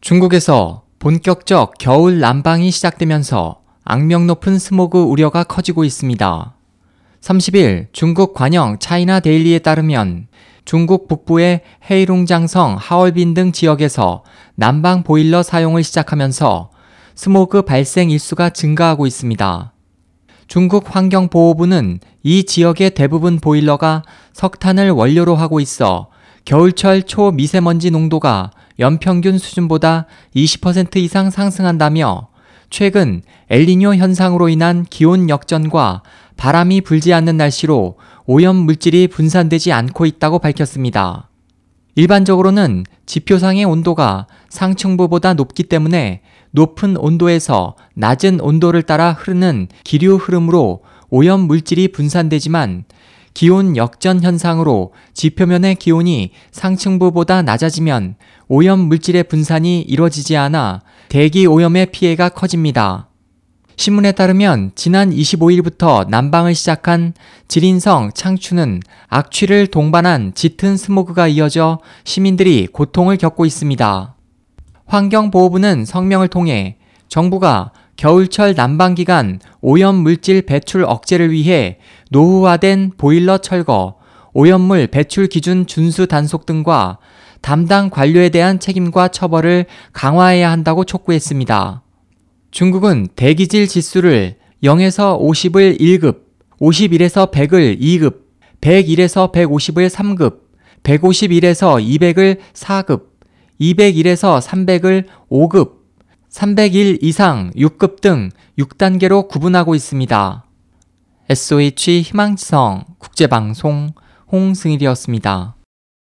중국에서 본격적 겨울 난방이 시작되면서 악명 높은 스모그 우려가 커지고 있습니다. 30일 중국 관영 차이나 데일리에 따르면 중국 북부의 헤이룽장성, 하얼빈 등 지역에서 난방 보일러 사용을 시작하면서 스모그 발생 일수가 증가하고 있습니다. 중국 환경보호부는 이 지역의 대부분 보일러가 석탄을 원료로 하고 있어 겨울철 초미세먼지 농도가 연평균 수준보다 20% 이상 상승한다며 최근 엘니뇨 현상으로 인한 기온 역전과 바람이 불지 않는 날씨로 오염 물질이 분산되지 않고 있다고 밝혔습니다. 일반적으로는 지표상의 온도가 상층부보다 높기 때문에 높은 온도에서 낮은 온도를 따라 흐르는 기류 흐름으로 오염 물질이 분산되지만 기온 역전 현상으로 지표면의 기온이 상층부보다 낮아지면 오염 물질의 분산이 이루어지지 않아 대기 오염의 피해가 커집니다. 신문에 따르면 지난 25일부터 난방을 시작한 지린성 창추는 악취를 동반한 짙은 스모그가 이어져 시민들이 고통을 겪고 있습니다. 환경보호부는 성명을 통해 정부가 겨울철 난방 기간 오염 물질 배출 억제를 위해 노후화된 보일러 철거, 오염물 배출 기준 준수 단속 등과 담당 관료에 대한 책임과 처벌을 강화해야 한다고 촉구했습니다. 중국은 대기질 지수를 0에서 50을 1급, 51에서 100을 2급, 101에서 150을 3급, 151에서 200을 4급, 201에서 300을 5급, 301 이상 6급 등 6단계로 구분하고 있습니다. SOH 희망지성 국제방송 홍승일이었습니다.